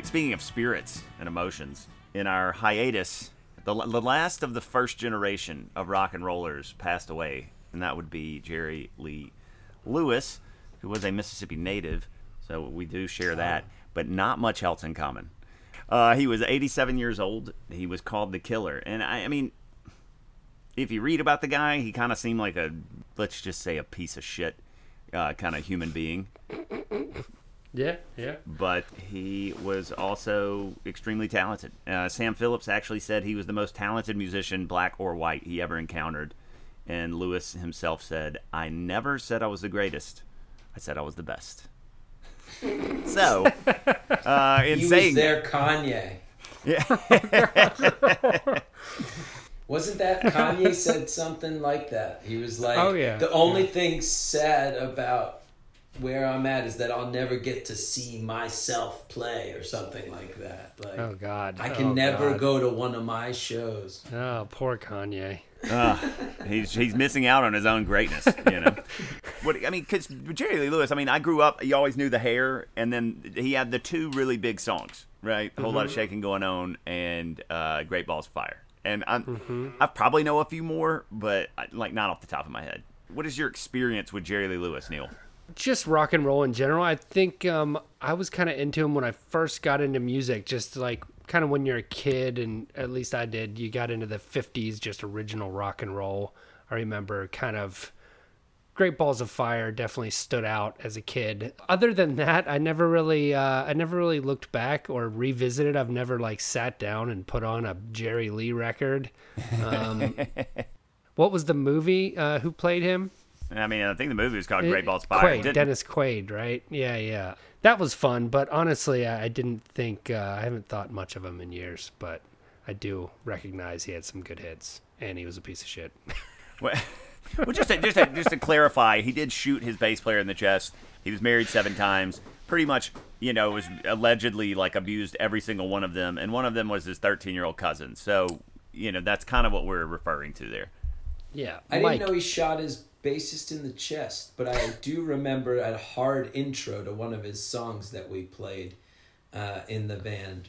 Speaking of spirits and emotions, in our hiatus, the, the last of the first generation of rock and rollers passed away, and that would be Jerry Lee Lewis, who was a Mississippi native. So we do share that, but not much else in common. Uh, he was 87 years old. He was called the Killer, and I, I mean, if you read about the guy, he kind of seemed like a let's just say a piece of shit uh, kind of human being Yeah, yeah. but he was also extremely talented. Uh, Sam Phillips actually said he was the most talented musician, black or white, he ever encountered. And Lewis himself said, I never said I was the greatest. I said I was the best. so, uh, in He saying was their Kanye. Yeah. Wasn't that Kanye said something like that? He was like, Oh, yeah. the only thing said about where I'm at is that I'll never get to see myself play or something like that. Like, Oh God. I can Oh, never God. go to one of my shows. Oh, poor Kanye. uh, he's he's missing out on his own greatness, you know. What I mean, because Jerry Lee Lewis. I mean, I grew up. You always knew the hair, and then he had the two really big songs, right? A whole lot of shaking going on, and uh, Great Balls of Fire. And I'm, I probably know a few more, but I- like not off the top of my head. What is your experience with Jerry Lee Lewis, Neil? Just rock and roll in general. I think um, I was kind of into him when I first got into music. Just like kind of when you're a kid, and at least I did. You got into the '50s, just original rock and roll. I remember kind of. Great Balls of Fire definitely stood out as a kid. Other than that, I never really, uh, I never really looked back or revisited. I've never like sat down and put on a Jerry Lee record. Um, what was the movie? Uh, who played him? I mean, I think the movie was called Great Balls of Fire. Quaid, Dennis Quaid, right? Yeah, yeah. That was fun, but honestly, I, I didn't think uh, I haven't thought much of him in years. But I do recognize he had some good hits, and he was a piece of shit. Well, well, just to, just to, just to clarify, he did shoot his bass player in the chest. He was married seven times. Pretty much, you know, was allegedly like abused every single one of them, and one of them was his 13 year old cousin. So, you know, that's kind of what we're referring to there. Yeah, I Mike. didn't know he shot his bassist in the chest, but I do remember a hard intro to one of his songs that we played uh, in the band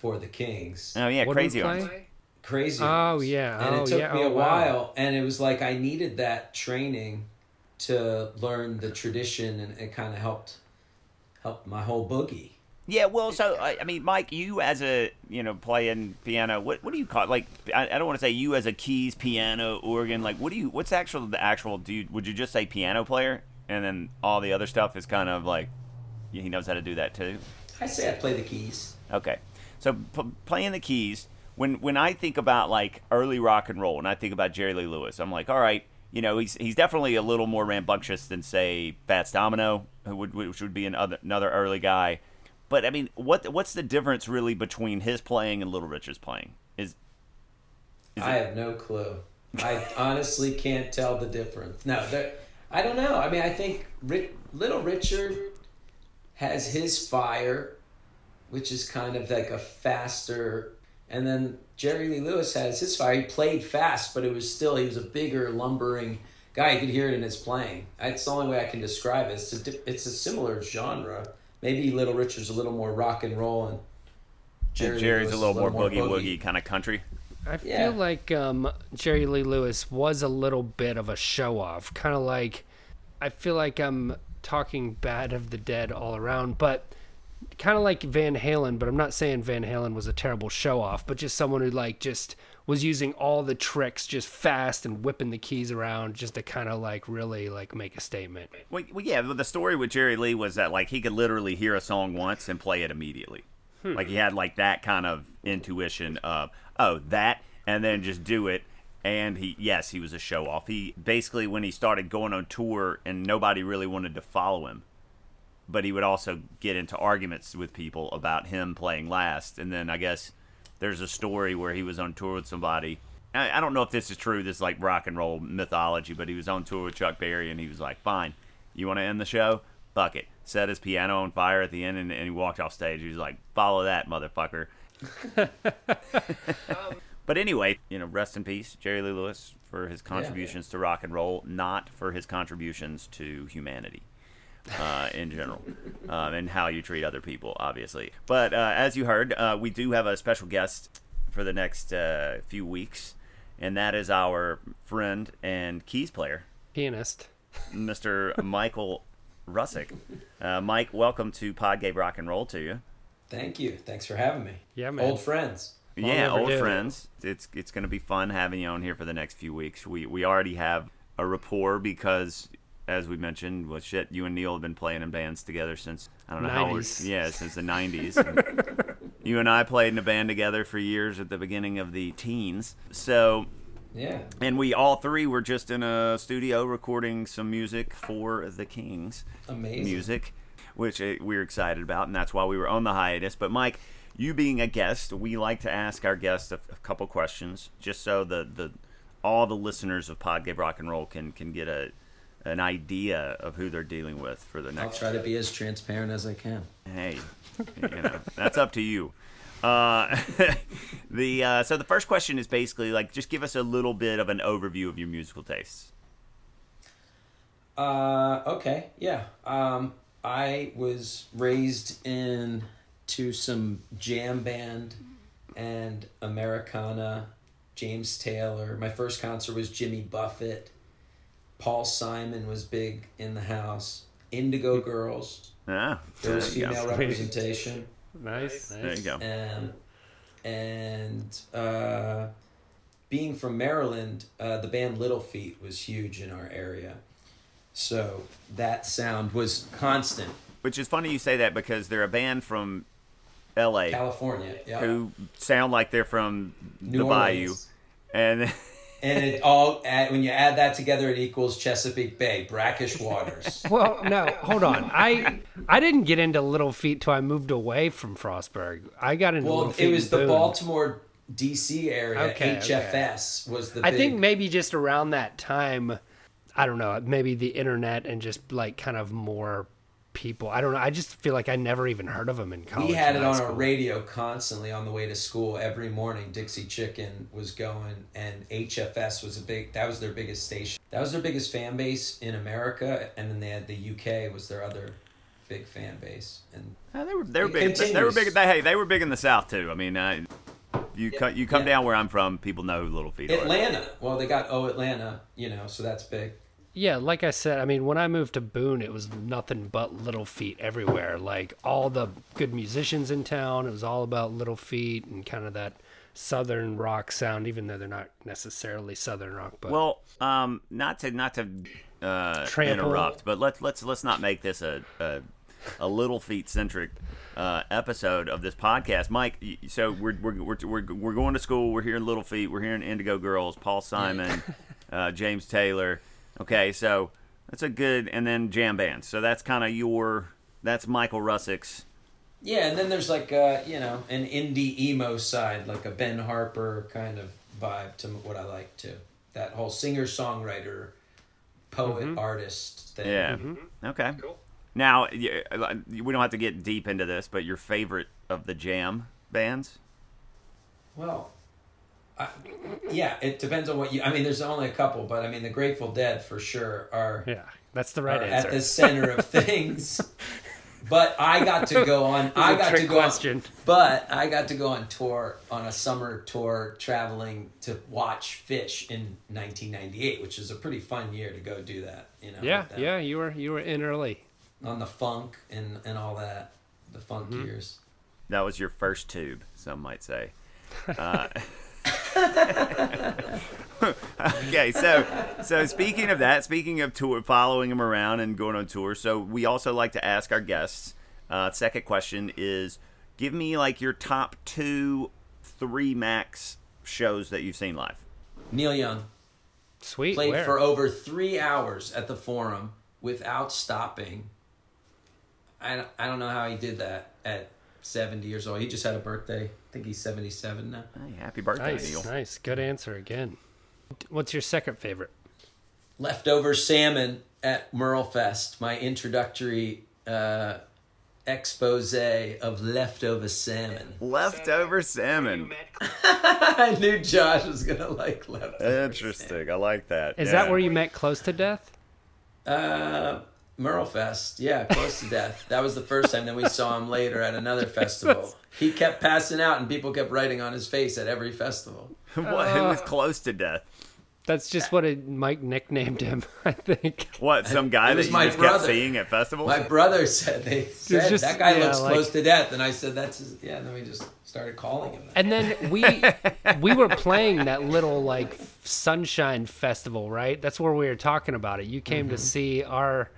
for the Kings. Oh yeah, What did crazy arms. Crazy. Oh, Arms. yeah. And Oh, it took yeah. me a Oh, wow. while, and it was like I needed that training to learn the tradition, and it kind of helped helped my whole boogie. Yeah, well, so I, I mean, Mike, you as a you know playing piano, what what do you call it? like? I, I don't want to say you as a keys, piano, organ. Like, what do you? What's actual the actual? Do you, would you just say piano player, and then all the other stuff is kind of like he knows how to do that too? I say I play the keys. Okay, so p- playing the keys. When when I think about like early rock and roll, and I think about Jerry Lee Lewis, I'm like, all right, you know, he's he's definitely a little more rambunctious than say Fats Domino, who would which would be another another early guy. But I mean, what what's the difference really between his playing and Little Richard's playing? Is is I it, have no clue. I honestly can't tell the difference. No, I don't know. I mean, I think Ri- Little Richard has his fire, which is kind of like a faster, and then Jerry Lee Lewis has his fire. He played fast, but it was still he was a bigger, lumbering guy. You could hear it in his playing. It's the only way I can describe it. It's a it's a similar genre. Maybe Little Richard's a little more rock and roll, and Jerry Lee Jerry's Lewis a little more boogie woogie kind of country? I Yeah. feel like um, Jerry Lee Lewis was a little bit of a show off, kind of like I feel like I'm talking bad of the dead all around, but kind of like Van Halen. But I'm not saying Van Halen was a terrible show off, but just someone who like just was using all the tricks just fast and whipping the keys around just to kind of like really like make a statement. Well, well, yeah. The story with Jerry Lee was that like he could literally hear a song once and play it immediately. Hmm. Like he had like that kind of intuition of oh that, and then just do it And he, yes, he was a show off. He basically, when he started going on tour and nobody really wanted to follow him, but he would also get into arguments with people about him playing last. And then I guess there's a story where he was on tour with somebody. I, I don't know if this is true, this is like rock and roll mythology, but he was on tour with Chuck Berry and he was like, fine, you want to end the show? Fuck it. Set his piano on fire at the end and, and he walked off stage. He was like, follow that, motherfucker. Um, but anyway, you know, rest in peace, Jerry Lee Lewis, for his contributions to rock and roll, not for his contributions to humanity uh, in general, um, and how you treat other people, obviously. But uh, as you heard, uh, we do have a special guest for the next uh, few weeks, and that is our friend and keys player, Pianist. Mr. Michael Russick. Uh, Mike, welcome to Pod Gave Rock and Roll to you. Thank you. Thanks for having me. Yeah, man. Old friends. Long yeah, old overdue. friends. It's it's going to be fun having you on here for the next few weeks. We we already have a rapport because, as we mentioned, well, shit, you and Neil have been playing in bands together since I don't know how old. Yeah, since the '90s. you and I played in a band together for years at the beginning of the teens. So, Yeah. and we all three were just in a studio recording some music for the Kings Amazing. music, which uh, we're excited about, and that's why we were on the hiatus. But Mike, you being a guest, we like to ask our guests a, a couple questions, just so the, the all the listeners of Pod Gave Rock and Roll can can get a an idea of who they're dealing with for the next. I'll try to be as transparent as I can. Hey, you know that's up to you. Uh, the uh, so the first question is basically like just give us a little bit of an overview of your musical tastes. Uh, okay, yeah. Um, I was raised in to some jam band and Americana, James Taylor. My first concert was Jimmy Buffett. Paul Simon was big in the house. Indigo Girls. Ah, There was there you go. female representation. Nice. There you go. Um, and uh, being from Maryland, uh, the band Little Feat was huge in our area. So that sound was constant. Which is funny you say that because they're a band from L.A. California, yeah. who sound like they're from New the Bayou, and And it all add, when you add that together, it equals Chesapeake Bay, brackish waters. Well, no, hold on. I I didn't get into Little Feat till I moved away from Frostburg. I got into well, Little Feat it was the Boone. Baltimore, D.C. area. Okay, HFS was the. I big, think maybe just around that time, I don't know, maybe the internet and just like kind of more people. I don't know. I just feel like I never even heard of them in college. We had it on school. our radio constantly on the way to school every morning. Dixie Chicken was going, and HFS was a big. That was their biggest station. That was their biggest fan base in America, and then they had the UK was their other big fan base. And Uh, they were they were It big. They were big. They, hey, they were big in the South too. I mean, uh, you co- you come Yeah. down where I'm from, people know who Little Feat are. Atlanta, well, they got oh Atlanta, you know, so that's big. Yeah, like I said, I mean, when I moved to Boone, it was nothing but Little Feat everywhere. Like all the good musicians in town, it was all about Little Feat and kind of that southern rock sound, even though they're not necessarily southern rock. But Well, um, not to not to uh, Trample. interrupt, but let's let's let's not make this a a, a Little Feat centric uh, episode of this podcast. Mike, so we're, we're we're we're we're going to school. We're hearing Little Feat. We're hearing Indigo Girls, Paul Simon, uh, James Taylor. Okay, so that's a good, and then jam bands. So that's kind of your that's Michael Russick's. Yeah, and then there's like uh, you know an indie emo side, like a Ben Harper kind of vibe to what I like too. That whole singer songwriter, poet artist thing. Yeah. Okay. Cool. Now uh, we don't have to get deep into this, but your favorite of the jam bands? Well, I, yeah, it depends on what you. I mean, there's only a couple, but I mean, the Grateful Dead for sure are, yeah, that's the are right at the center of things. But I got to go on. I a got to go question. on. But I got to go on tour on a summer tour, traveling to watch Phish in 1998, which is a pretty fun year to go do that. You know. yeah, with yeah, you were you were in early. On the funk and and all that, the funk Mm-hmm. years. That was your first tube, some might say. Uh, okay, so so speaking of that, speaking of tour, following him around and going on tour, so we also like to ask our guests. Uh, second question is, give me like your top two, three max shows that you've seen live. Neil Young Sweet. played Where? for over three hours at the Forum without stopping. I I don't know how he did that at 70 years old. He just had a birthday. I think he's 77 now. Hey, happy birthday, nice, Neil. nice. Good answer again. What's your second favorite? Leftover salmon at Merle Fest, my introductory uh, expose of leftover salmon. Leftover salmon. I knew Josh was going to like leftover Interesting. I like that. Is Yeah. that where you met Close to Death? Uh, Merle Fest, yeah, close to death. That was the first time. Then we saw him later at another festival. He kept passing out, and people kept writing on his face at every festival. what? It was close to death. That's just what it, Mike nicknamed him, I think. What? Some guy It that was you my just kept seeing at festivals? My brother said they said just- that guy yeah, looks like- close to death, and I said that's his, yeah. And then we just started calling him. That. And then we we were playing that little like sunshine festival, right? That's where we were talking about it. You came Mm-hmm. to see our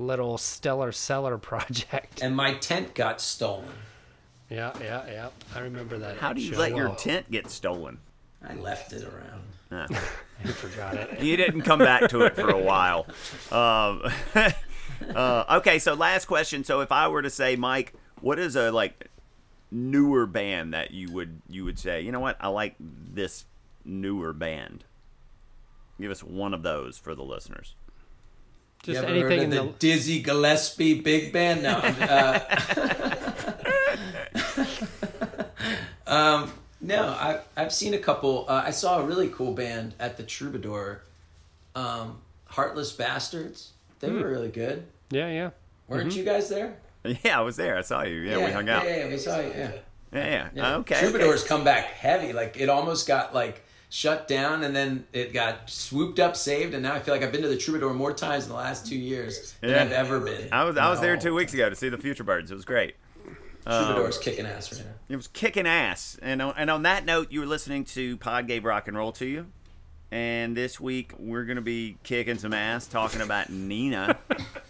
little stellar cellar project. And my tent got stolen. Yeah, yeah, yeah. I remember that. How do you show let your well. tent get stolen? I left it around. I forgot it. You didn't come back to it for a while. Um, uh, okay, so last question. So if I were to say, Mike, what is a like newer band that you would you would say, you know what, I like this newer band. Give us one of those for the listeners. You Just ever anything heard in the the Dizzy Gillespie Big Band? No. uh, um, no, I've, I've seen a couple. Uh, I saw a really cool band at the Troubadour, um, Heartless Bastards. They Hmm. were really good. Yeah, yeah. Weren't you guys there? Yeah, I was there. I saw you. Yeah, we hung out. Yeah, yeah, we saw you. Yeah. Yeah, yeah. Yeah. Okay. Troubadours okay. come back heavy. Like it almost got like shut down and then it got swooped up, saved, and now I feel like I've been to the Troubadour more times in the last two years than Yeah. I've ever been. I was I was there two weeks ago to see the Future Birds. It was great. Troubadour's um, kicking ass right now. It was kicking ass. And on, and on that note, you were listening to Pod Gave Rock and Roll to you. And this week we're going to be kicking some ass talking about Nena,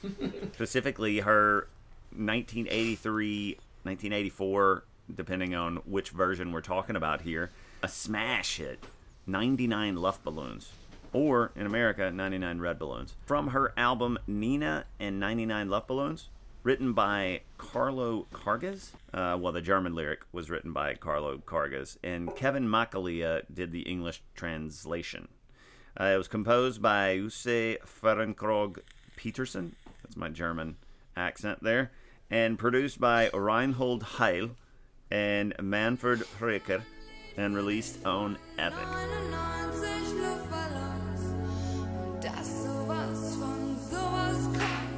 specifically her 1983, 1984, depending on which version we're talking about here, a smash hit, 99 Luftballons. Or in America, 99 Red Balloons. From her album Nena and 99 Luftballons, written by Carlo Karges. Uh, well, the German lyric was written by Carlo Karges, and Kevin McAlea did the English translation. Uh, it was composed by Use Ferenkrog Peterson. That's my German accent there. And produced by Reinhold Heil and Manfred Fricker, and released on Epic. 99 Luftballons und dass sowas von sowas kommt.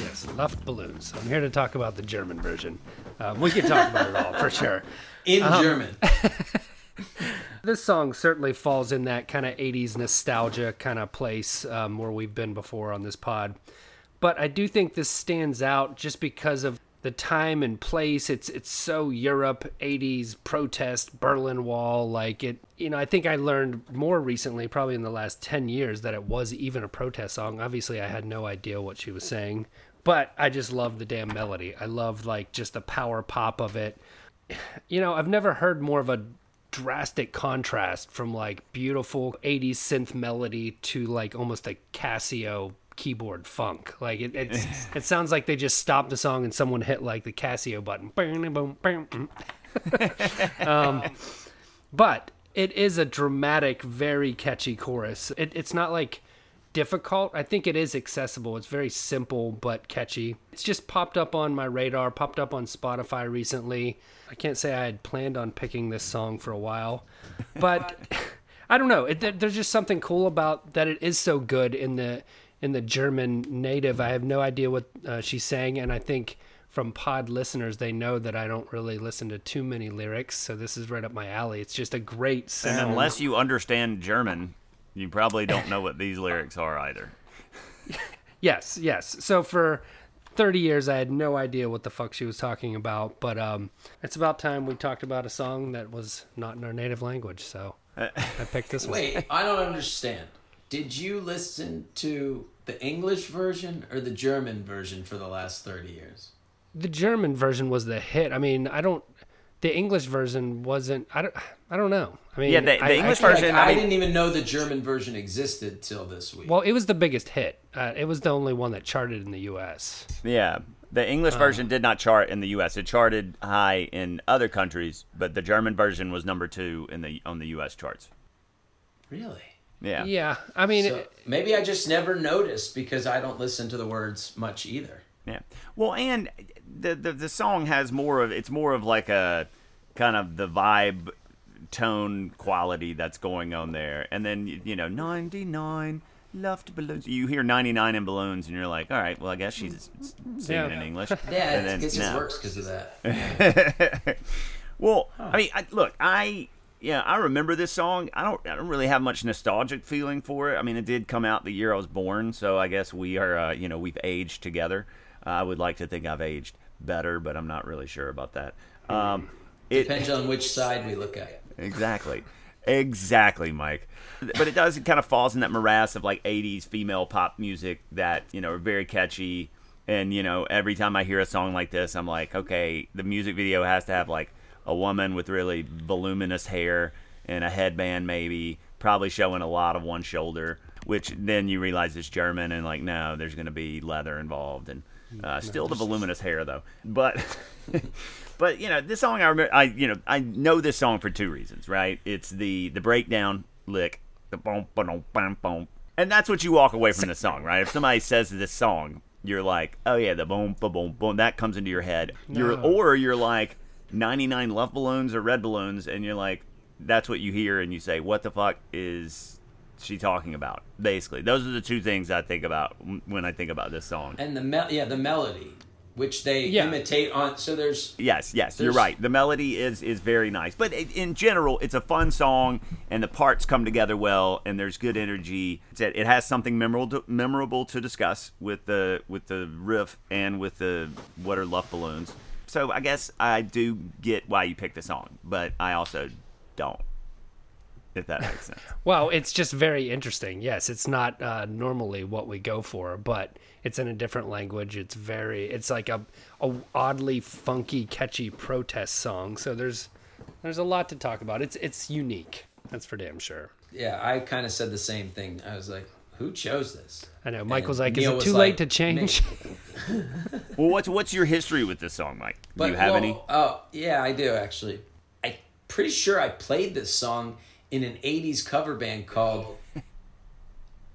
Yes, Luft balloons. I'm here to talk about the German version. Um, we can talk about it all for sure. In Uh-huh. German. This song certainly falls in that kind of 80s nostalgia kind of place um, where we've been before on this pod. But I do think this stands out just because of the time and place. It's it's so Europe 80s protest Berlin Wall like it you know I think I learned more recently probably in the last 10 years that it was even a protest song. Obviously I had no idea what she was saying, but I just love the damn melody. I love like just the power pop of it you know, I've never heard more of a drastic contrast from like beautiful 80s synth melody to like almost a Casio keyboard funk. Like it it's, it sounds like they just stopped the song and someone hit like the Casio button. um, but it is a dramatic, very catchy chorus. It, it's not like difficult. I think it is accessible. It's very simple but catchy. It's just popped up on my radar, popped up on Spotify recently. I can't say I had planned on picking this song for a while, but I don't know. It, there's just something cool about that. It is so good in the in the German native. I have no idea what uh, she's saying, and I think from pod listeners they know that I don't really listen to too many lyrics, so this is right up my alley. It's just a great sound. And unless you understand German, you probably don't know what these lyrics are either. Yes, yes. So for 30 years, I had no idea what the fuck she was talking about, but um, it's about time we talked about a song that was not in our native language. So I picked this one. Wait, I don't understand. Did you listen to the English version or the German version for the last 30 years? The German version was the hit. I mean, I don't the English version wasn't. I don't. I don't know. I mean, Yeah, the- the I- I English can't- version- Like, I, I didn't even know the German version existed till this week. Well, it was the biggest hit. Uh, it was the only one that charted in the U.S. Yeah. The English Uh. version did not chart in the U.S. It charted high in other countries, but the German version was number two in the on the U.S. charts. really? Yeah. Yeah, I mean, So it- maybe I just never noticed because I don't listen to the words much either. Yeah. Well, and the, the the song has more of it's more of like a kind of the vibe tone quality that's going on there. And then you, you know, 99 loved balloons. You hear 99 in balloons and you're like, "All right, well, I guess she's singing Yeah. in English." Yeah, And I then- guess it no. works because of that. well, I mean, I, look, I yeah, I remember this song. I don't, I don't really have much nostalgic feeling for it. I mean, it did come out the year I was born, so I guess we are, uh, you know, we've aged together. Uh, I would like to think I've aged better, but I'm not really sure about that. Um, it, Depends on which side we look at. exactly, exactly, Mike. But it does. It kind of falls in that morass of like '80s female pop music that you know are very catchy. And you know, every time I hear a song like this, I'm like, okay, the music video has to have like a woman with really voluminous hair and a headband, maybe, probably showing a lot of one shoulder. Which then you realize it's German, and like, no, there's going to be leather involved, and uh, still the voluminous hair though. But but you know this song I remember I you know I know this song for two reasons right it's the the breakdown lick the boom boom boom boom and that's what you walk away from the song right if somebody says this song you're like oh yeah the boom boom boom boom that comes into your head you're or you're like 99 love balloons or red balloons and you're like that's what you hear and you say what the fuck is she talking about basically those are the two things I think about when I think about this song And the mel- yeah, the melody, which they Yeah. imitate on. So there's Yes, yes, you're right. The melody is is very nice, but i- in general, it's a fun song, and the parts come together well, and there's good energy. It's- It has something memorable to, memorable to discuss with the with the riff and with the what are love balloons. So I guess I do get why you picked the song, but I also don't. If that makes sense. well, it's just very interesting. Yes, it's not uh, normally what we go for, but it's in a different language. It's very, it's like a, a oddly funky, catchy protest song. So there's, there's a lot to talk about. It's, it's unique. That's for damn sure. yeah, I kind of said the same thing. I was like, who chose this? I know. Michael's And like, is Neil it was too like, late to change? well, what's what's your history with this song, Mike? Do you have well, any? Oh, yeah, I do actually. I'm pretty sure I played this song in an 80s cover band called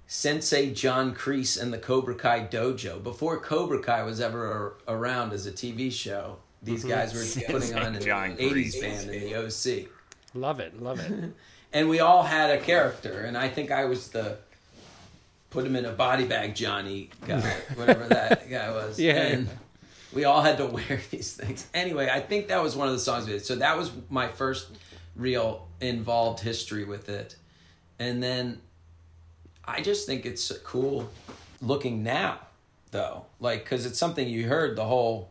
Sensei John Kreese and the Cobra Kai Dojo. Before Cobra Kai was ever a- around as a TV show, these guys were putting on an Mm-hmm. John 80s Kreese. band in the OC. love it. Love it. And we all had a character, and I think I was the put him in a body bag Johnny guy, whatever that guy was. Yeah. And we all had to wear these things. Anyway, I think that was one of the songs we did. So that was my first real involved history with it. And then I just think it's cool looking now, though. Like, because it's something you heard the whole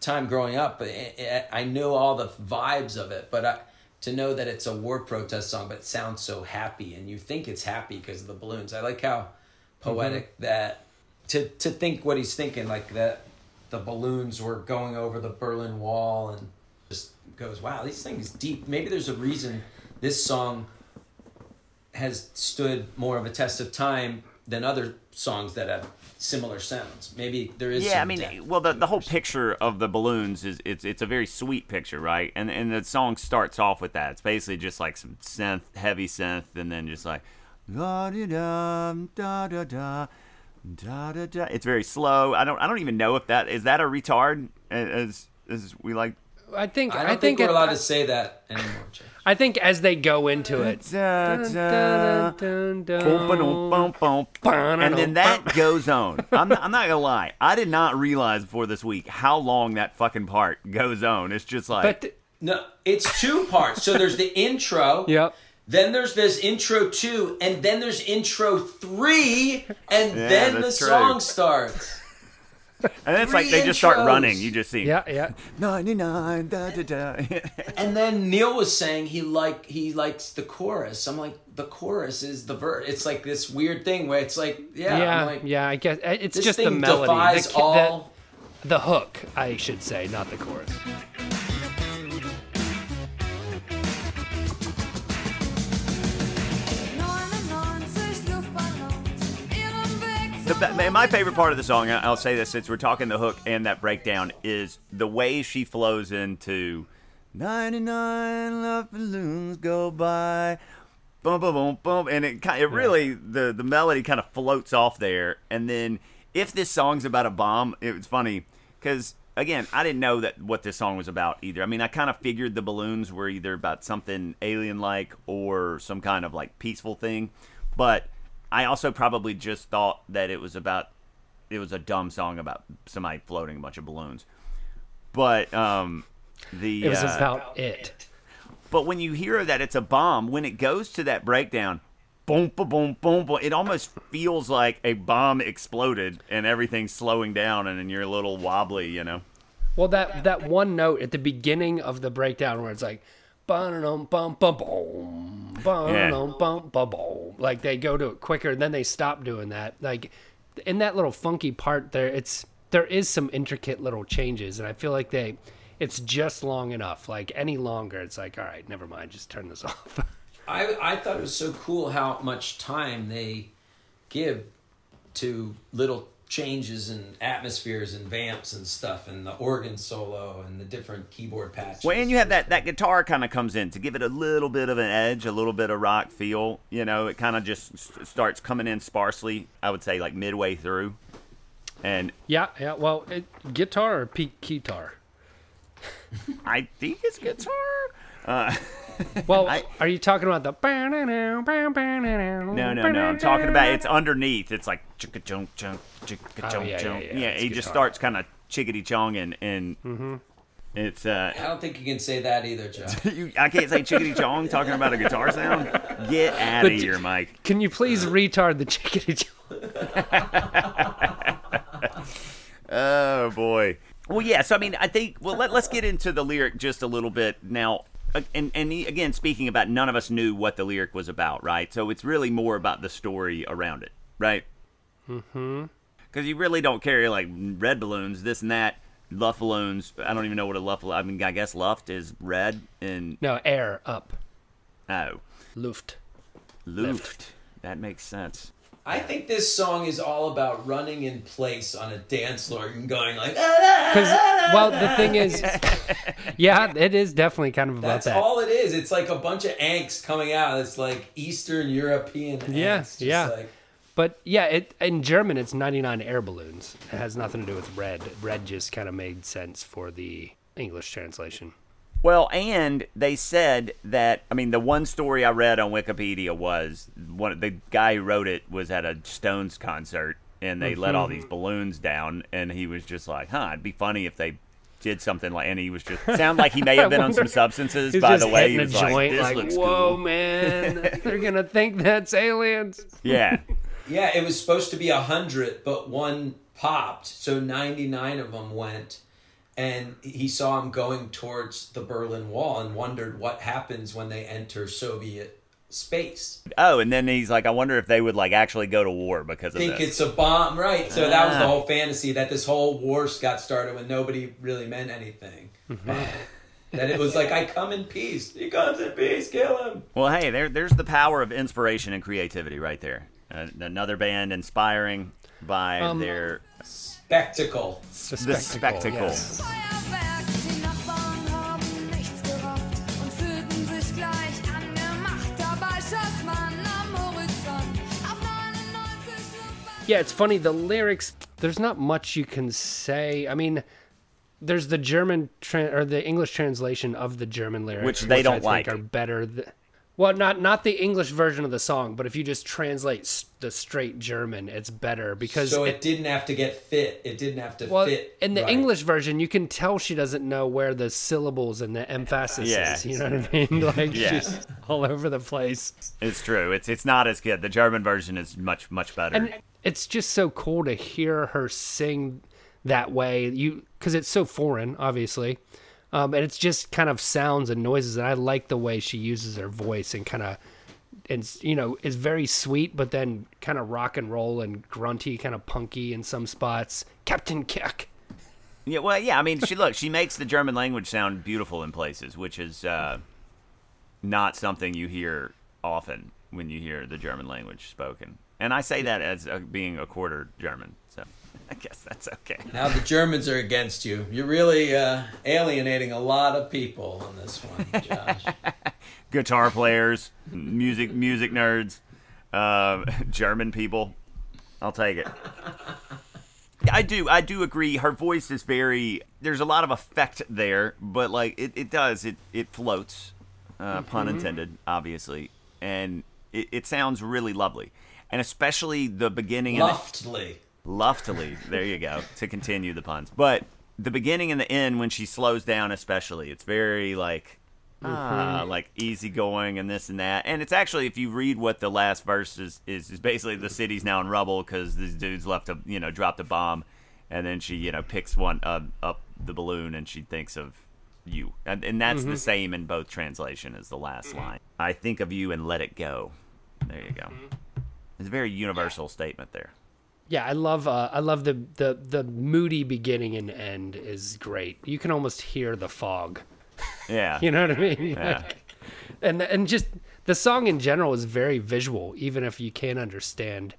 time growing up. But it, it, I knew all the vibes of it, but I, to know that it's a war protest song, but it sounds so happy, and you think it's happy because of the balloons. I like how poetic mm-hmm. that to to think what he's thinking, like that the balloons were going over the Berlin Wall, and just goes, wow, these things deep. Maybe there's a reason this song has stood more of a test of time than other songs that have similar sounds. Maybe there is. Yeah, some I mean, well, the, the whole picture of the balloons is it's it's a very sweet picture, right? And and the song starts off with that. It's basically just like some synth, heavy synth, and then just like it's very slow. I don't. I don't even know if that is that a retard as as we like. I think. I, I think, think, we're it, allowed I, to say that anymore. I think as they go into it, and then that goes on. I'm not, I'm not gonna lie. I did not realize before this week how long that fucking part goes on. It's just like. But th- no, it's two parts. So there's the intro. Yep then there's this intro two, and then there's intro three, and Yeah, then the true. song starts. And it's like Three they just start running. You just see Yeah, yeah. 99 da da da. And then Neil was saying he like he likes the chorus. I'm like, the chorus is the verse. It's like this weird thing where it's like, yeah, Yeah, I'm like, yeah, I guess uh, it's just the melody, the, all. the, the hook, I should say, not the chorus. The, my favorite part of the song, I'll say this since we're talking the hook and that breakdown, is the way she flows into 99 love balloons go by. Boom, boom, boom, boom. And it, it really, the, the melody kind of floats off there. And then if this song's about a bomb, it was funny because, again, I didn't know that what this song was about either. I mean, I kind of figured the balloons were either about something alien like or some kind of like peaceful thing. But I also probably just thought that it was about it was a dumb song about somebody floating a bunch of balloons. But um the It was uh, about it. but when you hear that it's a bomb, when it goes to that breakdown, boom, boom, boom, boom, boom, it almost feels like a bomb exploded and everything's slowing down and then you're a little wobbly, you know. Well, that that one note at the beginning of the breakdown where it's like, bum bum bum boom, bum bum bum boom. Like they go to it quicker, and then they stop doing that. Like in that little funky part there, it's there is some intricate little changes, and I feel like they, it's just long enough. Like any longer, it's like, all right, never mind, just turn this off. I I thought it was so cool how much time they give to little changes and atmospheres and vamps and stuff and the organ solo and the different keyboard patches. Well, and you have that that guitar kind of comes in to give it a little bit of an edge, a little bit of rock feel. You know, it kind of just starts coming in sparsely. I would say like midway through, and yeah, yeah. Well, it, guitar or peak guitar. I think it's guitar. Uh, Well, I- are you talking about the? no, no, no. I'm talking about it's underneath. It's like chicka chunk chunk chicka Oh, chunk yeah, yeah, chunk. yeah, Yeah, it's he just guitar. starts kind of chickadee chonging, and Mm-hmm. it's uh. I don't think you can say that either, Joe. You, I can't say chickadee chong talking about a guitar sound. Get out of But- here, Mike. Can you please retard the chickadee? Chong Oh boy. Well, yeah. So I mean, I think. Well, let, let's get into the lyric just a little bit now. And and he- again, speaking about, none of us knew what the lyric was about, right? So it's really more about the story around it, right? Mm-hmm. Because you really don't carry like red balloons, this and that. Luft balloons. I don't even know what a luft. I mean, I guess luft is red and No, air up. oh, Luft. luft. That makes sense. I think this song is all about running in place on a dance floor and going like, "Ah!" Because well, the thing is, yeah, it is definitely kind of about that's that. all it is. It's like a bunch of angst coming out. It's like Eastern European angst. Yeah, Just yeah. Like, But yeah, it in German it's 99 air balloons. It has nothing to do with red. Red just kind of made sense for the English translation. Well, and they said that I mean the one story I read on Wikipedia was one the guy who wrote it was at a Stones concert and they let all these mm-hmm. balloons down and he was just like, "Huh, it'd be funny if they did something like." And he was just sound like he may have been on some substances. He's By just the way, he hitting was a like, joint "This like, looks whoa, cool." man, they're gonna think that's aliens. Yeah, yeah, it was supposed to be a hundred, but one popped, so ninety nine of them went. And he saw him going towards the Berlin Wall and wondered what happens when they enter Soviet space. Oh, and then he's like, "I wonder if they would like actually go to war because of think this." it's a bomb, right? So that was the Ah. whole fantasy that this whole war got started when nobody really meant anything. that it was like, I come in peace. He comes in peace. Kill him. Well, hey, there, there's the power of inspiration and creativity right there. Uh, another band inspiring by Um, their Spectacle. The the spectacle. yes. Feuerwerk, die Nachbarn haben nichts gerafft und fühlten sich gleich angemacht. Dabei schoss man am Horizont auf 99 Luftballons. Yeah, it's funny. The lyrics, there's not much you can say. I mean, there's the German tra- or the English translation of the German lyrics, Which they I don't think like. are better. Th- well, not not the English version of the song, but if you just translate s- the straight German, it's better because So it, it didn't have to get fit. It didn't have to well, fit. in the right. English version, you can tell she doesn't know where the syllables and the emphasis Yeah. is. You know what I mean? Like Yeah. she's all over the place. It's true. It's it's not as good. The German version is much much better. and it's just so cool to hear her sing that way you because it's so foreign obviously um, and it's just kind of sounds and noises and i like the way she uses her voice and kind of and you know is very sweet but then kind of rock and roll and grunty kind of punky in some spots captain kick yeah, well, yeah. I mean, she look. She makes the German language sound beautiful in places, which is uh, not something you hear often when you hear the German language spoken. and I say that as uh, being a quarter German. So I guess that's okay. Now the Germans are against you. You're really uh, alienating a lot of people on this one, Josh. Guitar players, music music nerds, uh, German people. I'll take it. I do. I do agree. Her voice is very. There's a lot of effect there, but like it, it does. It it floats. Uh, Pun intended, obviously, and it, it sounds really lovely, and especially the beginning and the, Luftly. Loftily. There you go. To continue the puns, but the beginning and the end when she slows down, especially, it's very like ah, like easygoing and this and that. And it's actually, if you read what the last verse is, is, is basically the city's now in rubble because this dude's left a you know dropped a bomb, and then she you know picks one uh, up the balloon and she thinks of you, and, and that's the same in both translation as the last line. I think of you and let it go. There you go. It's a very universal statement there. Yeah, I love uh, I love the, the the moody beginning and end is great. You can almost hear the fog. Yeah. You know what I mean? Yeah. Like, and and just the song in general is very visual, even if you can't understand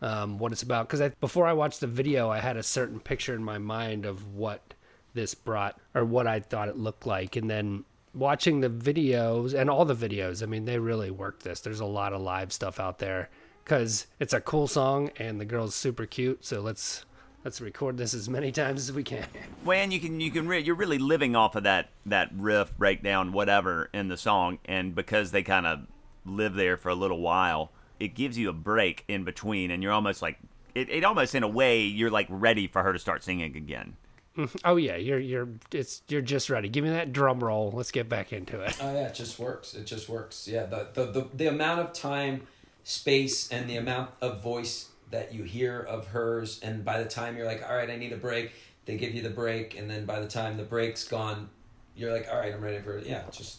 um, what it's about. Because I, before I watched the video, I had a certain picture in my mind of what this brought or what I thought it looked like, and then watching the videos and all the videos. I mean, they really work this. There's a lot of live stuff out there because it's a cool song and the girl's super cute. So let's let's record this as many times as we can. Well, and you can you can re- you're really living off of that that riff breakdown whatever in the song, and because they kind of live there for a little while, it gives you a break in between, and you're almost like it, it almost in a way you're like ready for her to start singing again. Mm-hmm. Oh yeah, you're you're it's you're just ready. Give me that drum roll. Let's get back into it. Oh yeah, it just works. It just works. Yeah, the the the, the amount of time, space, and the amount of voice that you hear of hers, and by the time you're like, all right, I need a break, they give you the break, and then by the time the break's gone, you're like, all right, I'm ready for it. Yeah, just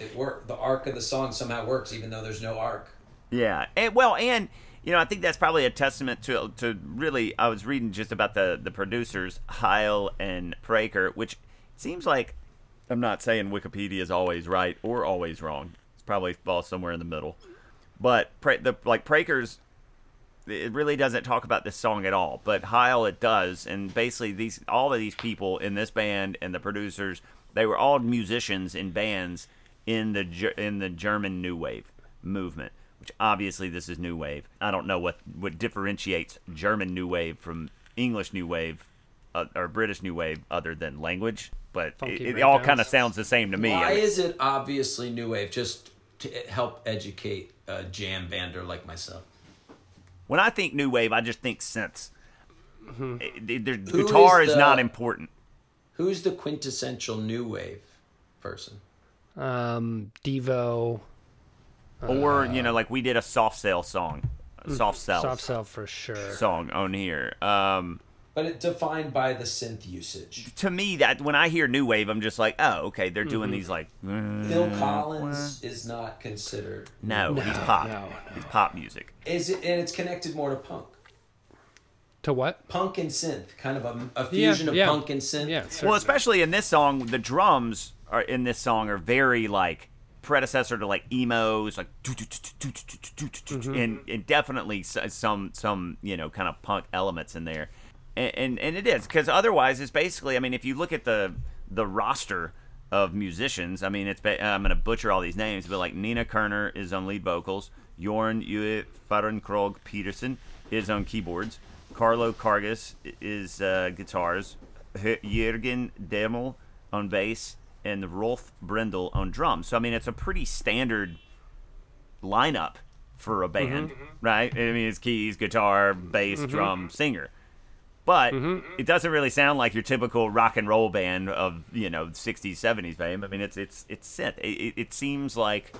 it work The arc of the song somehow works, even though there's no arc. Yeah, and well, and you know, I think that's probably a testament to to really. I was reading just about the the producers Heil and Praker, which seems like I'm not saying Wikipedia is always right or always wrong. It's probably falls somewhere in the middle. But pra- the like Praker's, it really doesn't talk about this song at all. But Heil it does, and basically these all of these people in this band and the producers, they were all musicians in bands in the in the German new wave movement. Which obviously this is new wave. I don't know what what differentiates German new wave from English new wave uh, or British new wave other than language, but Funky it, it all kind of sounds the same to me. I Why mean- is it obviously new wave? Just to help educate a jam bander like myself. When I think new wave, I just think synths. Mm-hmm. It- it- guitar is is, the- not important. Who's the quintessential new wave person? Um, Devo, or you know, like we did a Soft Cell song, Soft Cell Mm, Soft Cell for sure. song on here. Um, But it defined by the synth usage. to me, that when I hear new wave, I'm just like, oh, okay, they're doing Mm-hmm. these like. mm, Phil Collins is not considered. No, No, he's pop. no, no. He's pop music. Is it? And it's connected more to punk. To what? Punk and synth, kind of a, a Yeah, fusion of yeah. punk and synth. Yeah, Well, especially in this song, the drums are in this song are very like predecessor to like emos, like and, and definitely some some you know kind of punk elements in there, and and, and it is because otherwise it's basically I mean if you look at the the roster of musicians, I mean it's ba- I'm gonna butcher all these names, but like Nena Kerner is on lead vocals, Jorn Ue Farenkrog Peterson is on keyboards, Carlo Karges is uh, guitars, Jürgen Dehmel on bass, and Rolf Brendel on drums. So I mean, it's a pretty standard lineup for a band, right? I mean, it's keys, guitar, bass, drum, singer. But mm-hmm. it doesn't really sound like your typical rock and roll band of you know 60s 70s band. I mean, it's it's it's set. It, it, it seems like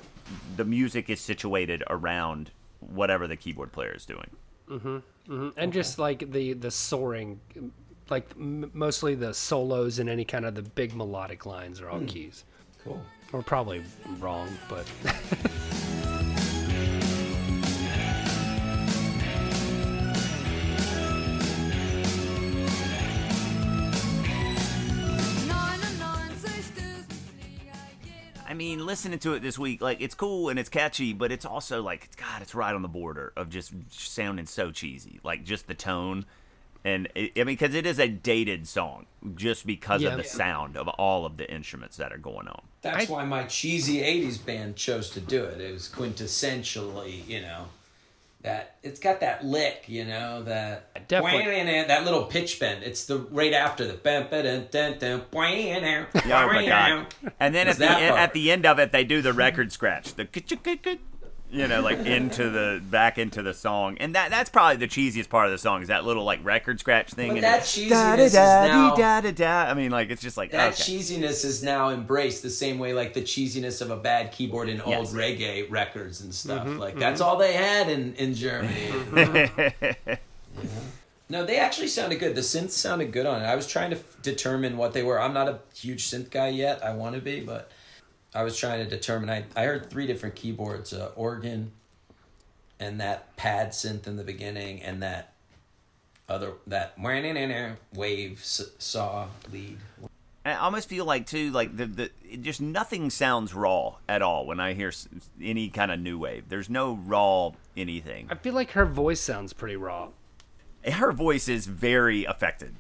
the music is situated around whatever the keyboard player is doing. Mm-hmm. Mm-hmm. and just like the the soaring, like m- mostly the solos and any kind of the big melodic lines are all hmm. keys. Cool. We're probably wrong, but listening to it this week, like it's cool and it's catchy, but it's also like, God, it's right on the border of just sounding so cheesy. Like just the tone, and it, I mean, because it is a dated song, just because Yeah. of the sound of all of the instruments that are going on. That's I- why my cheesy '80s band chose to do it. It was quintessentially, you know, that it's got that lick, you know, that Definitely. that little pitch bend. It's the right after the bam, ba, dun, dun, dun, oh my god! And then at the end, at the end of it, they do the record scratch, the ka-chuk-ka-ka, you know, like into the back into the song, and that that's probably the cheesiest part of the song is that little like record scratch thing. But and that it's cheesiness da is da now- da da da. I mean, like it's just like That okay. cheesiness is now embraced the same way like the cheesiness of a bad keyboard in old Yes. reggae records and stuff. Mm-hmm, like that's all they had in in Germany. Yeah. No, they actually sounded good. The synths sounded good on it. I was trying to f- determine what they were. I'm not a huge synth guy yet. I want to be, but I was trying to determine. I, I heard three different keyboards: uh, organ, and that pad synth in the beginning, and that other that wave saw lead. I almost feel like too, like the the it just nothing sounds raw at all when I hear any kind of new wave. There's no raw anything. I feel like her voice sounds pretty raw. Her voice is very affected.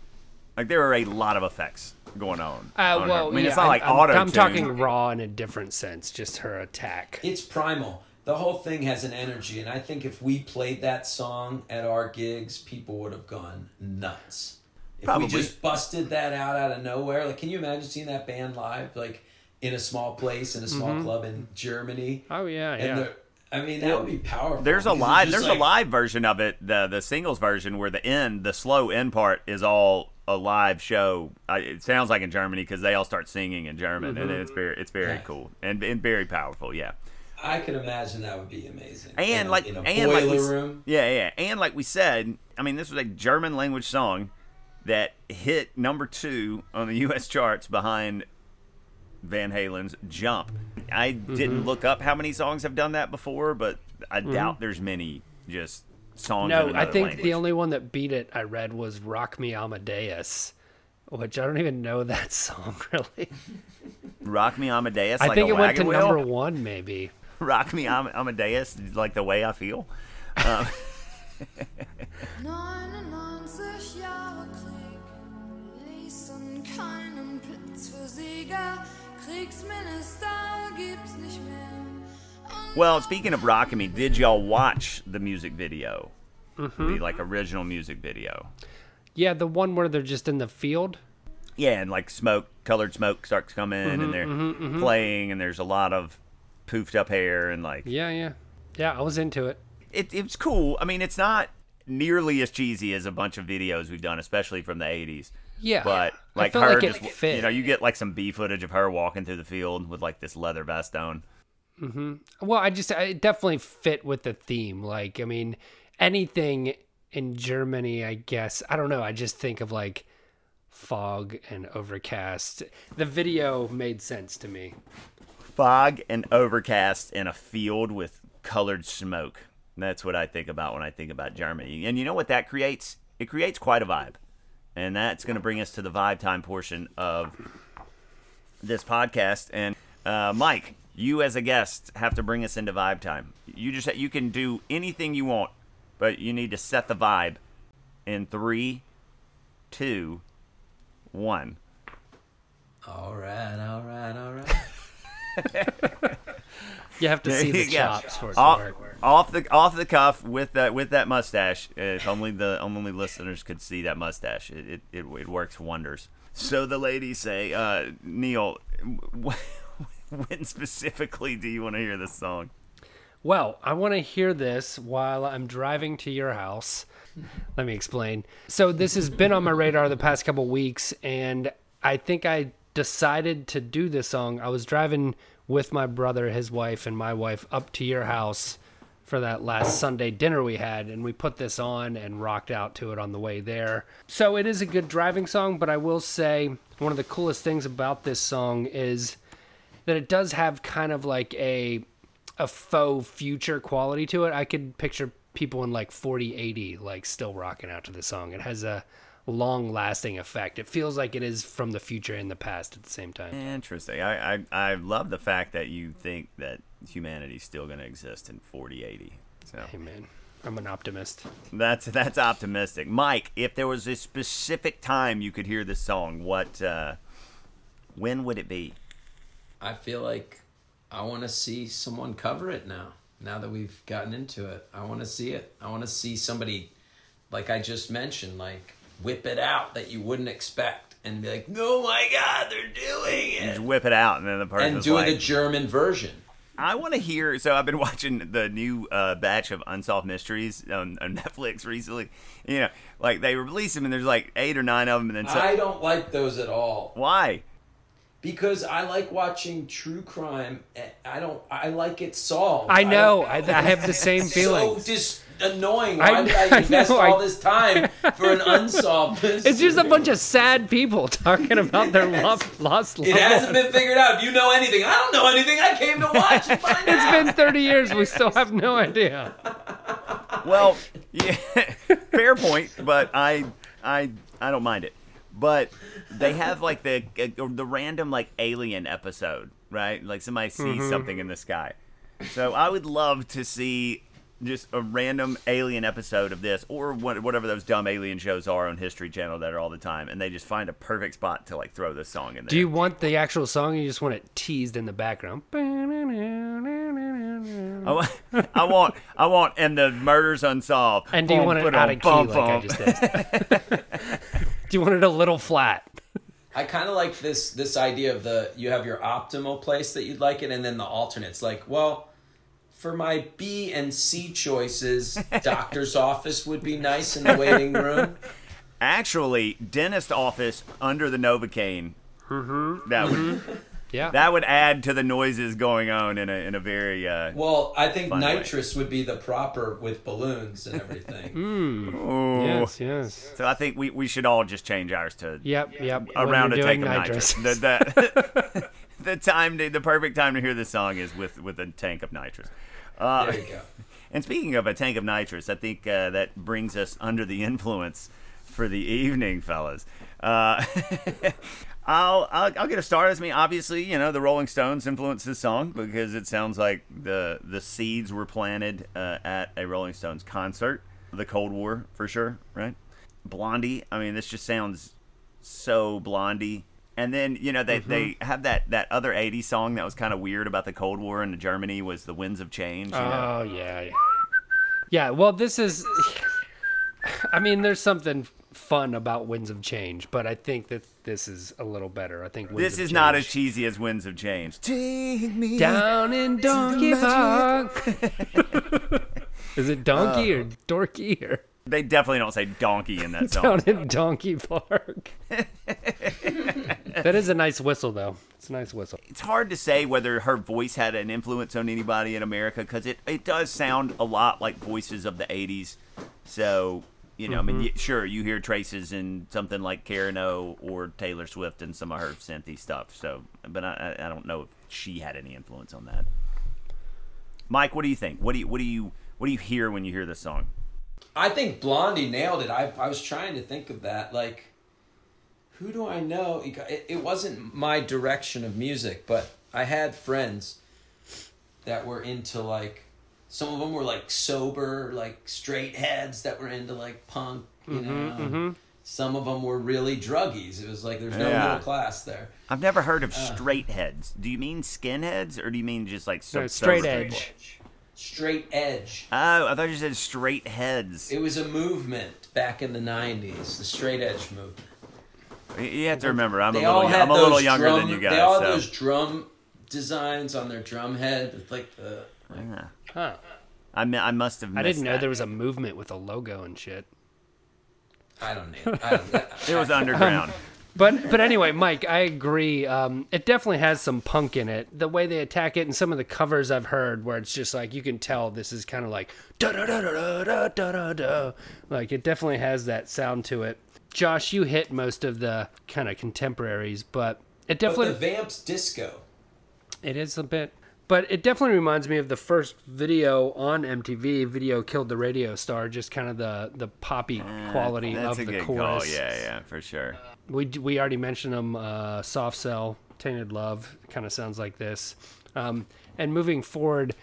Like there are a lot of effects going on. Uh, on well, I mean, yeah, it's not like I'm, auto. I'm talking raw in a different sense, just her attack. It's primal. The whole thing has an energy, and I think if we played that song at our gigs, people would have gone nuts. If Probably. we just busted that out out of nowhere, like, can you imagine seeing that band live, like in a small place in a small club in Germany? Oh yeah, And yeah. the, I mean, that would be powerful. There's a live. There's like- a live version of it. The the singles version where the end, the slow end part, is all a live show. I, it sounds like in Germany because they all start singing in German, and it's very it's very Yeah. cool and, and very powerful. Yeah. I could imagine that would be amazing. and in a- like in a and boiler like we, room. yeah yeah and like we said i mean this was a german language song that hit number two on the us charts behind van halen's jump i Mm-hmm. didn't look up how many songs have done that before but i doubt there's many just songs in. No, I think language. the only one that beat it I read was Rock Me Amadeus, which I don't even know that song really. rock me amadeus I like think a it went to wheel. number one maybe. rock me Am- amadeus like the way i feel um, 99 Jahre Krieg ließen keinen Platz für Sieger. Kriegsminister gibt's nicht mehr. Well, speaking of Rock Me, did y'all watch the music video? Mm-hmm. The like original music video. Yeah, the one where they're just in the field. Yeah, and like smoke, colored smoke starts coming, and mm-hmm, they're mm-hmm, playing, and there's a lot of poofed up hair, and like Yeah, yeah, yeah. I was into it. it, it's cool. I mean, it's not nearly as cheesy as a bunch of videos we've done, especially from the '80s. Yeah, But I like her, like just fit. you know, you get like some B footage of her walking through the field with like this leather vest on. Well, I just I it definitely fit with the theme. Like, I mean, anything in Germany, I guess. I don't know. I just think of like fog and overcast. The video made sense to me. fog and overcast in a field with colored smoke. That's what I think about when I think about Germany. And you know what that creates? It creates quite a vibe. And that's going to bring us to the vibe time portion of this podcast. And uh, Mike, you as a guest have to bring us into vibe time. You just you can do anything you want, but you need to set the vibe in three, two, one. All right, all right, all right. You have to see the Yeah. chops for it off, work. off the off the cuff with that with that mustache. If only the only listeners could see that mustache, it it, it, it works wonders. So the ladies say, uh, Neil, when specifically do you want to hear this song? Well, I want to hear this while I'm driving to your house. Let me explain. So this has been on my radar the past couple weeks, and I think I decided to do this song. I was driving with my brother, his wife, and my wife up to your house for that last Sunday dinner we had, and we put this on and rocked out to it on the way there. So it is a good driving song, but I will say one of the coolest things about this song is that it does have kind of like a a faux future quality to it. I could picture people in like 40, 80 like still rocking out to the song. It has a long lasting effect. It feels like it is from the future and the past at the same time. Interesting. I, I I love the fact that you think that humanity's still going to exist in 4080. So Hey man, I'm an optimist. that's that's optimistic. Mike, if there was a specific time you could hear this song, what uh, when would it be? I feel like I want to see someone cover it now. Now that we've gotten into it, I want to see it. I want to see somebody, like I just mentioned, like whip it out that you wouldn't expect and be like, "Oh my God, they're doing You it!" just whip it out, and then the person's and do like, the German version. I want to hear. So I've been watching the new uh, batch of Unsolved Mysteries on, on Netflix recently. You know, like they release them, and there's like eight or nine of them, and then so, I don't like those at all why? Because I like watching true crime. I don't. I like it solved. I know. don't- I, I have the same feeling. So just annoying. I Why did I know, invest I- all this time for an unsolved mystery? It's just a bunch of sad people talking about their lost, lost It hasn't been figured out. Do you know anything? I don't know anything. I came to watch and find It's out. been 30 years. We still have no idea. Well, yeah, fair point, but I, I, I don't mind it. But they have like the uh, the random like alien episode, right? Like somebody sees something in the sky. So I would love to see just a random alien episode of this, or what, whatever those dumb alien shows are on History Channel that are all the time, and they just find a perfect spot to like throw this song in there. Do you want the actual song or you just want it teased in the background? I want, I want, I want, and the murder's unsolved. And do you Bum, want it ba-dum, out of key bum, like I just did? do you want it a little flat? I kind of like this this idea of the you have your optimal place that you'd like it, and then the alternates. Like, well, for my B and C choices, doctor's office would be nice in the waiting room. Actually, dentist office under the Novocaine. Mm-hmm. That would Yeah. that would add to the noises going on in a in a very uh, Well, I think Fun way. nitrous would be the proper with balloons and everything. ooh. yes, yes. So I think we, we should all just change ours to Yep, yep. around a when you're tank of nitrous. nitrous. The, the, the time to, the perfect time to hear this song is with with a tank of nitrous. Uh, There you go. And speaking of a tank of nitrous, I think uh, that brings us under the influence for the evening, fellas. Uh, I'll, I'll I'll get a start I mean, obviously, you know, the Rolling Stones influenced this song because it sounds like the the seeds were planted uh, at a Rolling Stones concert. The Cold War, for sure, right? Blondie. I mean, this just sounds so Blondie. And then you know they, they mm-hmm. have that, that other '80s song that was kind of weird about the Cold War and Germany was "The Winds of Change." You know? Oh yeah. Yeah, well this is I mean there's something fun about Winds of Change, but I think that this is a little better. I think Winds This is not as cheesy as Winds of Change. Take me down in Donkey Park. is it donkey uh, or dorky or They definitely don't say donkey in that song. down in Donkey Park? that is a nice whistle though. It's a nice whistle. It's hard to say whether her voice had an influence on anybody in America because it, it does sound a lot like voices of the 80s. So, you know, I mean, mm-hmm. sure, you hear traces in something like Karen O or Taylor Swift and some of her synthy stuff. So, but I, I I don't know if she had any influence on that. Mike, what do you think? What do you what do you what do you hear when you hear this song? I think Blondie nailed it. I, I was trying to think of that. Like, who do I know? It, it wasn't my direction of music, but I had friends that were into like, some of them were like sober, like straight heads that were into like punk, you mm-hmm, know. Mm-hmm. Some of them were really druggies. It was like there's no Yeah. middle class there. I've never heard of uh. straight heads. Do you mean skinheads or do you mean just like so, No, straight sober edge. people? Straight edge. Oh, I thought you said straight heads. It was a movement back in the '90s, the straight edge movement. You- You have to remember, I'm a little, all young, had I'm a little those younger drum, than you guys. They all so. those drum designs on their drum head with like the. Yeah. Huh. I, mi- I must have. I didn't know that. there was a movement with a logo and shit. I don't know. I don't, It was underground. But but anyway, Mike, I agree. Um, it definitely has some punk in it. The way they attack it, and some of the covers I've heard, where it's just like you can tell this is kind of like da da da da da da da da. Like it definitely has that sound to it. Josh, you hit most of the kind of contemporaries, but it but definitely the Vamps disco. it is a bit. but it definitely reminds me of the first video on MTV. Video killed the radio star. Just kind of the the poppy quality That's of a the good chorus. call. Yeah, yeah, for sure. We we already mentioned them. Uh, Soft Cell, Tainted Love, kind of sounds like this. Um, and moving forward,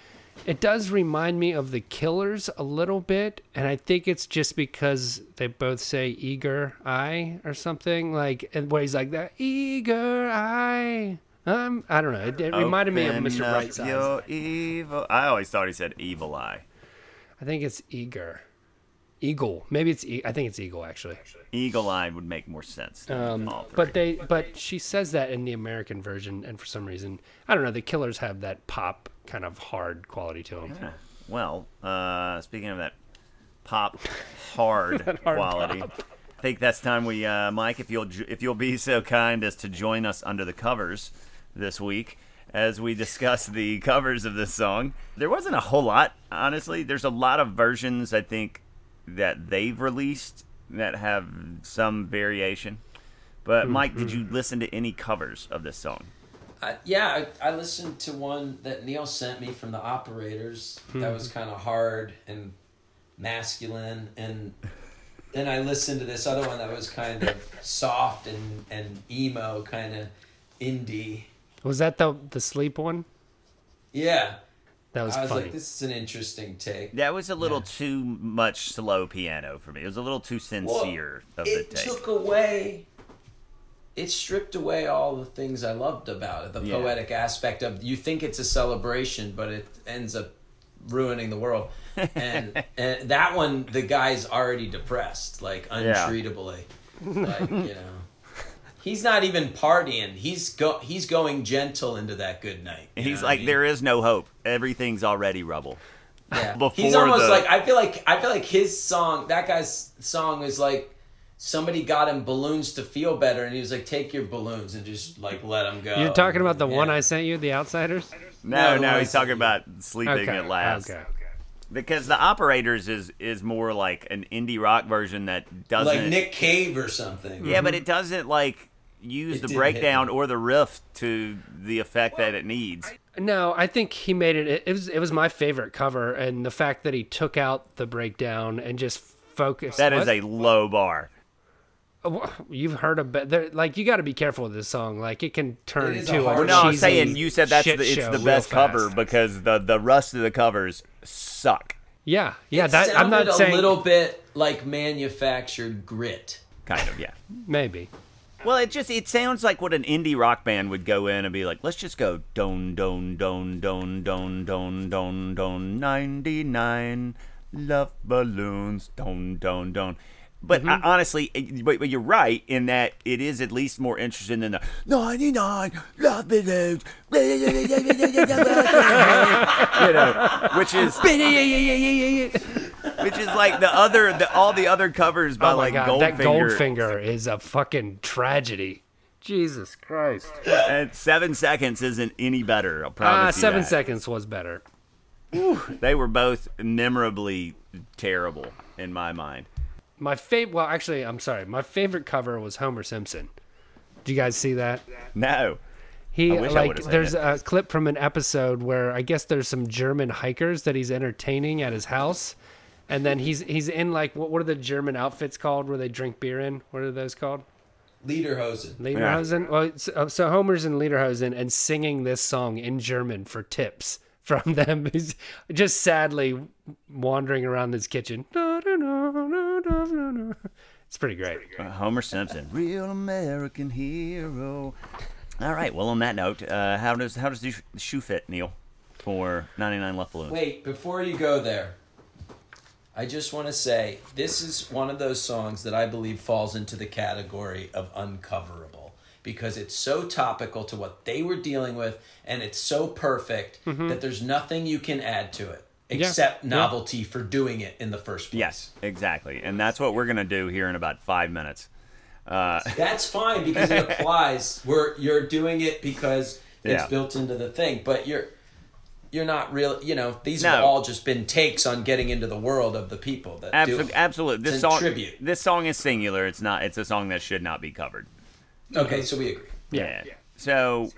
it does remind me of the Killers a little bit, and I think it's just because they both say "eager eye" or something like, and where he's like that "eager eye." Um, I don't know. It, it reminded me of Mr. Brightside. Your evil. I always thought he said evil eye. I think it's eager, eagle. Maybe it's. E- I think it's eagle actually. Eagle eye would make more sense. Than Um, but they, but she says that in the American version, and for some reason, I don't know. The Killers have that pop kind of hard quality to them. Yeah. Well, uh, speaking of that pop hard, hard quality, I think that's time we, uh, Mike, if you'll if you'll be so kind as to join us under the covers this week as we discuss the covers of this song. There wasn't a whole lot, honestly. There's a lot of versions I think that they've released that have some variation. But Mike, did you listen to any covers of this song? Uh, yeah, I, I listened to one that Neil sent me from the operators. That was kind of hard and masculine, and then I listened to this other one that was kind of soft and and emo, kind of indie. Was that the the sleep one? Yeah, That was I was funny. like, this is an interesting take. That was a little too much slow piano for me. It was a little too sincere of the take. it took away it stripped away all the things i loved about it the Yeah. poetic aspect of you think it's a celebration but it ends up ruining the world and and that one the guy's already depressed like Yeah. untreatably like you know he's not even partying he's go he's going gentle into that good night He's what I like, mean? there is no hope. Everything's already rubble. Yeah. before He's almost the- like I feel like I feel like his song, that guy's song is like somebody got him balloons to feel better, and he was like, "Take your balloons and just like let them go." You're talking about the one I sent you, The Outsiders? No, No, no, he's talking about sleeping at last. Okay. Because the operators is is more like an indie rock version that doesn't. like Nick Cave or something. Yeah, but mm-hmm. it doesn't like use It the breakdown or the riff to the effect that it needs. No, I think he made it, it. It was it was my favorite cover, and the fact that he took out the breakdown and just focused. That is what? a low bar. Wha- You've heard of there, like you got to be careful with this song. Like it can turn It is a to a hard- Well, no, I'm saying you said that's the, it's the best cover because the the rest of the covers suck. Yeah, yeah. It that I'm sounded not saying a little bit like manufactured grit. Kind of, yeah. maybe. Well, it just it sounds like what an indie rock band would go in and be like, let's just go don don don don don don don don ninety nine love balloons don don don. But I, honestly, but, but you're right in that it is at least more interesting than the ninety nine love balloons. you know, which is which is like the other the all the other covers by Oh my like god, that Goldfinger. Goldfinger is a fucking tragedy. Jesus Christ. And seven seconds isn't any better. I'll promise Ah, you seven that. seconds was better. They were both memorably terrible in my mind. My favorite. Well, actually, I'm sorry. My favorite cover was Homer Simpson. Do you guys see that? No, He I wish like would've seen there's it. a clip from an episode where I guess there's some German hikers that he's entertaining at his house, and then he's he's in like what what are the German outfits called where they drink beer in? What are those called? Lederhosen. Lederhosen. Well, so, oh, so Homer's in Lederhosen and singing this song in German for tips from them. He's just sadly wandering around his kitchen. It's pretty great. Uh, Homer Simpson, real American hero. All right. Well, on that note, uh, how does how does the shoe fit, Neil, for ninety nine Luftballons? Wait, before you go there, I just want to say this is one of those songs that I believe falls into the category of uncoverable because it's so topical to what they were dealing with and it's so perfect that there's nothing you can add to it except Yeah. novelty for doing it in the first place. Yes, exactly, and that's what we're gonna do here in about five minutes. Uh, That's fine because it applies where you're doing it because it's Yeah. built into the thing, but you're you're not real. You know, these have all just been takes on getting into the world of the people that do absolutely, it. absolutely. This song, tribute. this song is singular. It's not. It's a song that should not be covered. Okay, so we agree. Yeah. So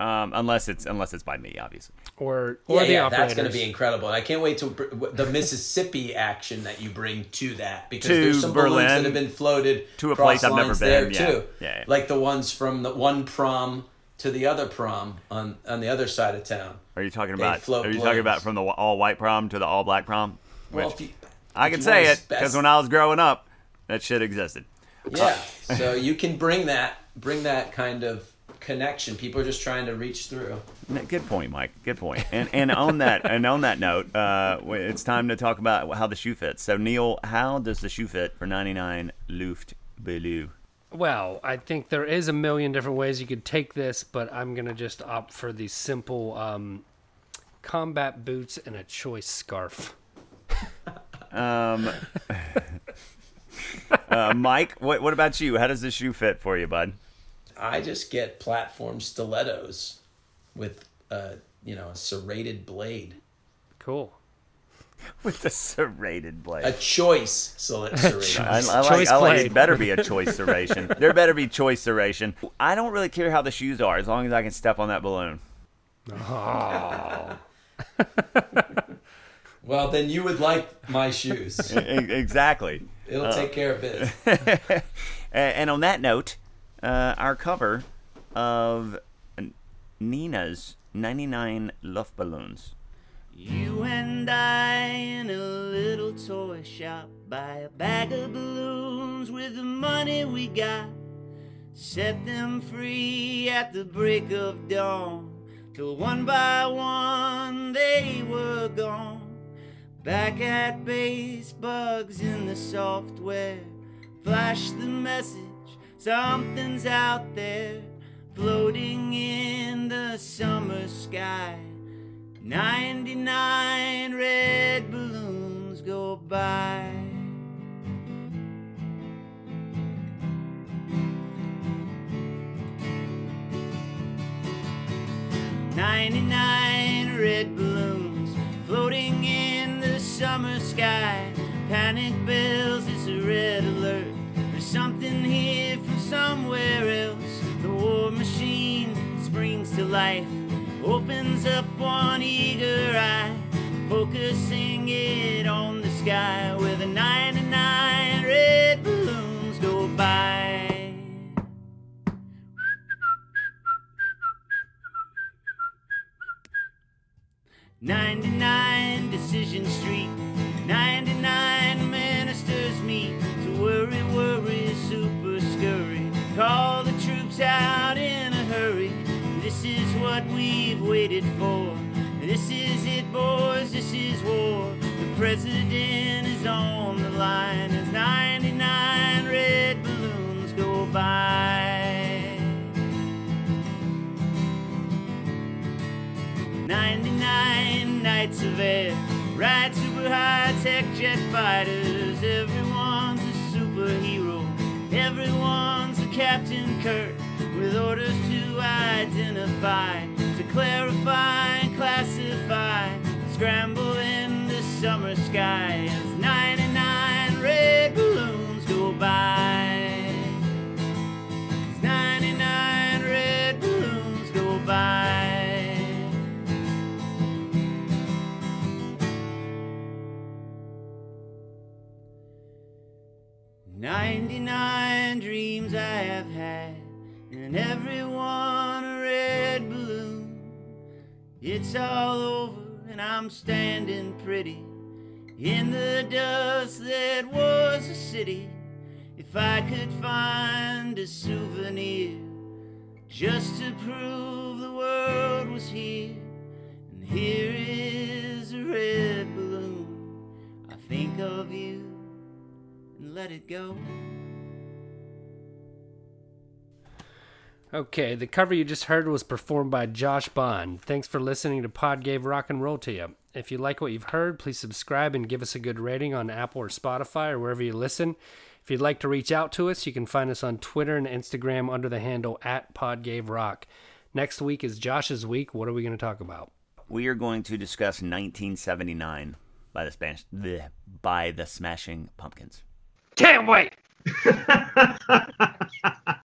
um, unless it's unless it's by me, obviously. or or yeah, the yeah, operators. that's going to be incredible. And I can't wait to br- the Mississippi action that you bring to that because To there's some Berlin, balloons that have been floated to a cross place I've never been, there yeah. too. Yeah, yeah. like the ones from the one prom to the other prom on on the other side of town. Are you talking They about? float Are you talking about from the all white prom to the all black prom? Well, Which- if you, I if can you say it because when I was growing up, that shit existed. yeah, so you can bring that bring that kind of connection. People are just trying to reach through. Good point, Mike. Good point. And and on that and on that note, uh, it's time to talk about how the shoe fits. So Neil, how does the shoe fit for 99 Luft Blue? Well, I think there is a million different ways you could take this, but I'm gonna just opt for the simple um, combat boots and a choice scarf. Um, uh, Mike, what what about you? How does the shoe fit for you, bud? I just get platform stilettos with a you know a serrated blade. Cool. With the serrated blade. A choice sol- serrated. I, I like, Choice I like blade. it better be a choice serration. there better be choice serration. I don't really care how the shoes are as long as I can step on that balloon. Oh. well, then you would like my shoes. Exactly. It'll uh, take care of it. And on that note, uh, our cover of Nena's 99 Luftballons. You and I in a little toy shop buy a bag of balloons with the money we got. Set them free at the break of dawn. Till one by one they were gone. Back at base, bugs in the software. Flash the message, something's out there. Floating in the summer sky. 99 red balloons go by. Ninety-nine red balloons floating in the summer sky. Panic bells, it's a red alert. There's something here somewhere else. The war machine springs to life, opens up one eager eye, focusing it on the sky where the 99 red balloons go by. 99 Decision Street, 99 ministers meet out in a hurry. This is what we've waited for. This is it, boys, this is war. The president is on the line as 99 red balloons go by. 99 knights of air. Ride super high tech jet fighters. Everyone's a superhero. Everyone's a Captain Kirk with orders to identify, to clarify and classify. Scramble in the summer sky as 99 red balloons go by. As 99 red balloons go by. 99 dreams I have had, and everyone a red balloon. It's all over, and I'm standing pretty in the dust that was a city. If I could find a souvenir just to prove the world was here, and here is a red balloon. I think of you and let it go. Okay, the cover you just heard was performed by Josh Bond. Thanks for listening to Pod Gave Rock and Roll to you. If you like what you've heard, please subscribe and give us a good rating on Apple or Spotify or wherever you listen. If you'd like to reach out to us, you can find us on Twitter and Instagram under the handle at Pod Gave Rock. Next week is Josh's week. What are we going to talk about? We are going to discuss 1979 by the Spanish bleh, by the Smashing Pumpkins. Can't wait!